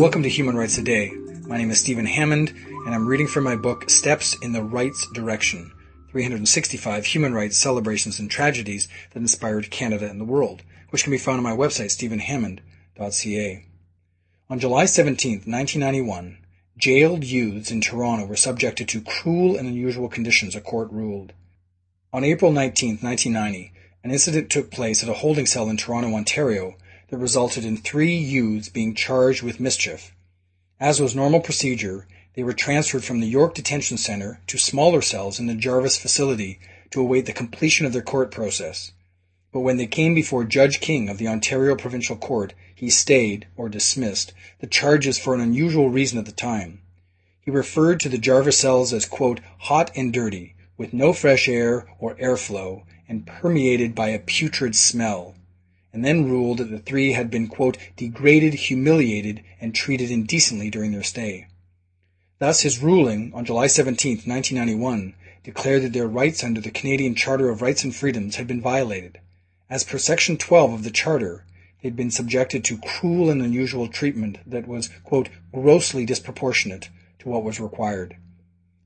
Welcome to Human Rights Today. My name is Stephen Hammond, and I'm reading from my book Steps in the Rights Direction 365 Human Rights Celebrations and Tragedies that Inspired Canada and the World, which can be found on my website, stephenhammond.ca. On July 17, 1991, jailed youths in Toronto were subjected to cruel and unusual conditions, a court ruled. On April 19, 1990, an incident took place at a holding cell in Toronto, Ontario, that resulted in three youths being charged with mischief. As was normal procedure, they were transferred from the York Detention Centre to smaller cells in the Jarvis facility to await the completion of their court process. But when they came before Judge King of the Ontario Provincial Court, he stayed, or dismissed, the charges for an unusual reason at the time. He referred to the Jarvis cells as, quote, hot and dirty, with no fresh air or airflow, and permeated by a putrid smell, and then ruled that the three had been, degraded, humiliated, and treated indecently during their stay. Thus his ruling on July 17, 1991, declared that their rights under the Canadian Charter of Rights and Freedoms had been violated. As per Section 12 of the Charter, they had been subjected to cruel and unusual treatment that was, grossly disproportionate to what was required.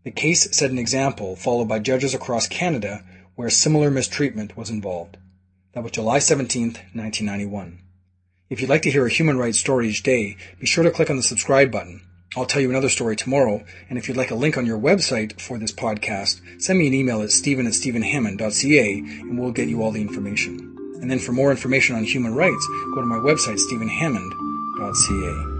The case set an example followed by judges across Canada where similar mistreatment was involved. That was July 17, 1991. If you'd like to hear a human rights story each day, be sure to click on the subscribe button. I'll tell you another story tomorrow, and if you'd like a link on your website for this podcast, send me an email at stephen at stephenhammond.ca and we'll get you all the information. And then for more information on human rights, go to my website, stephenhammond.ca.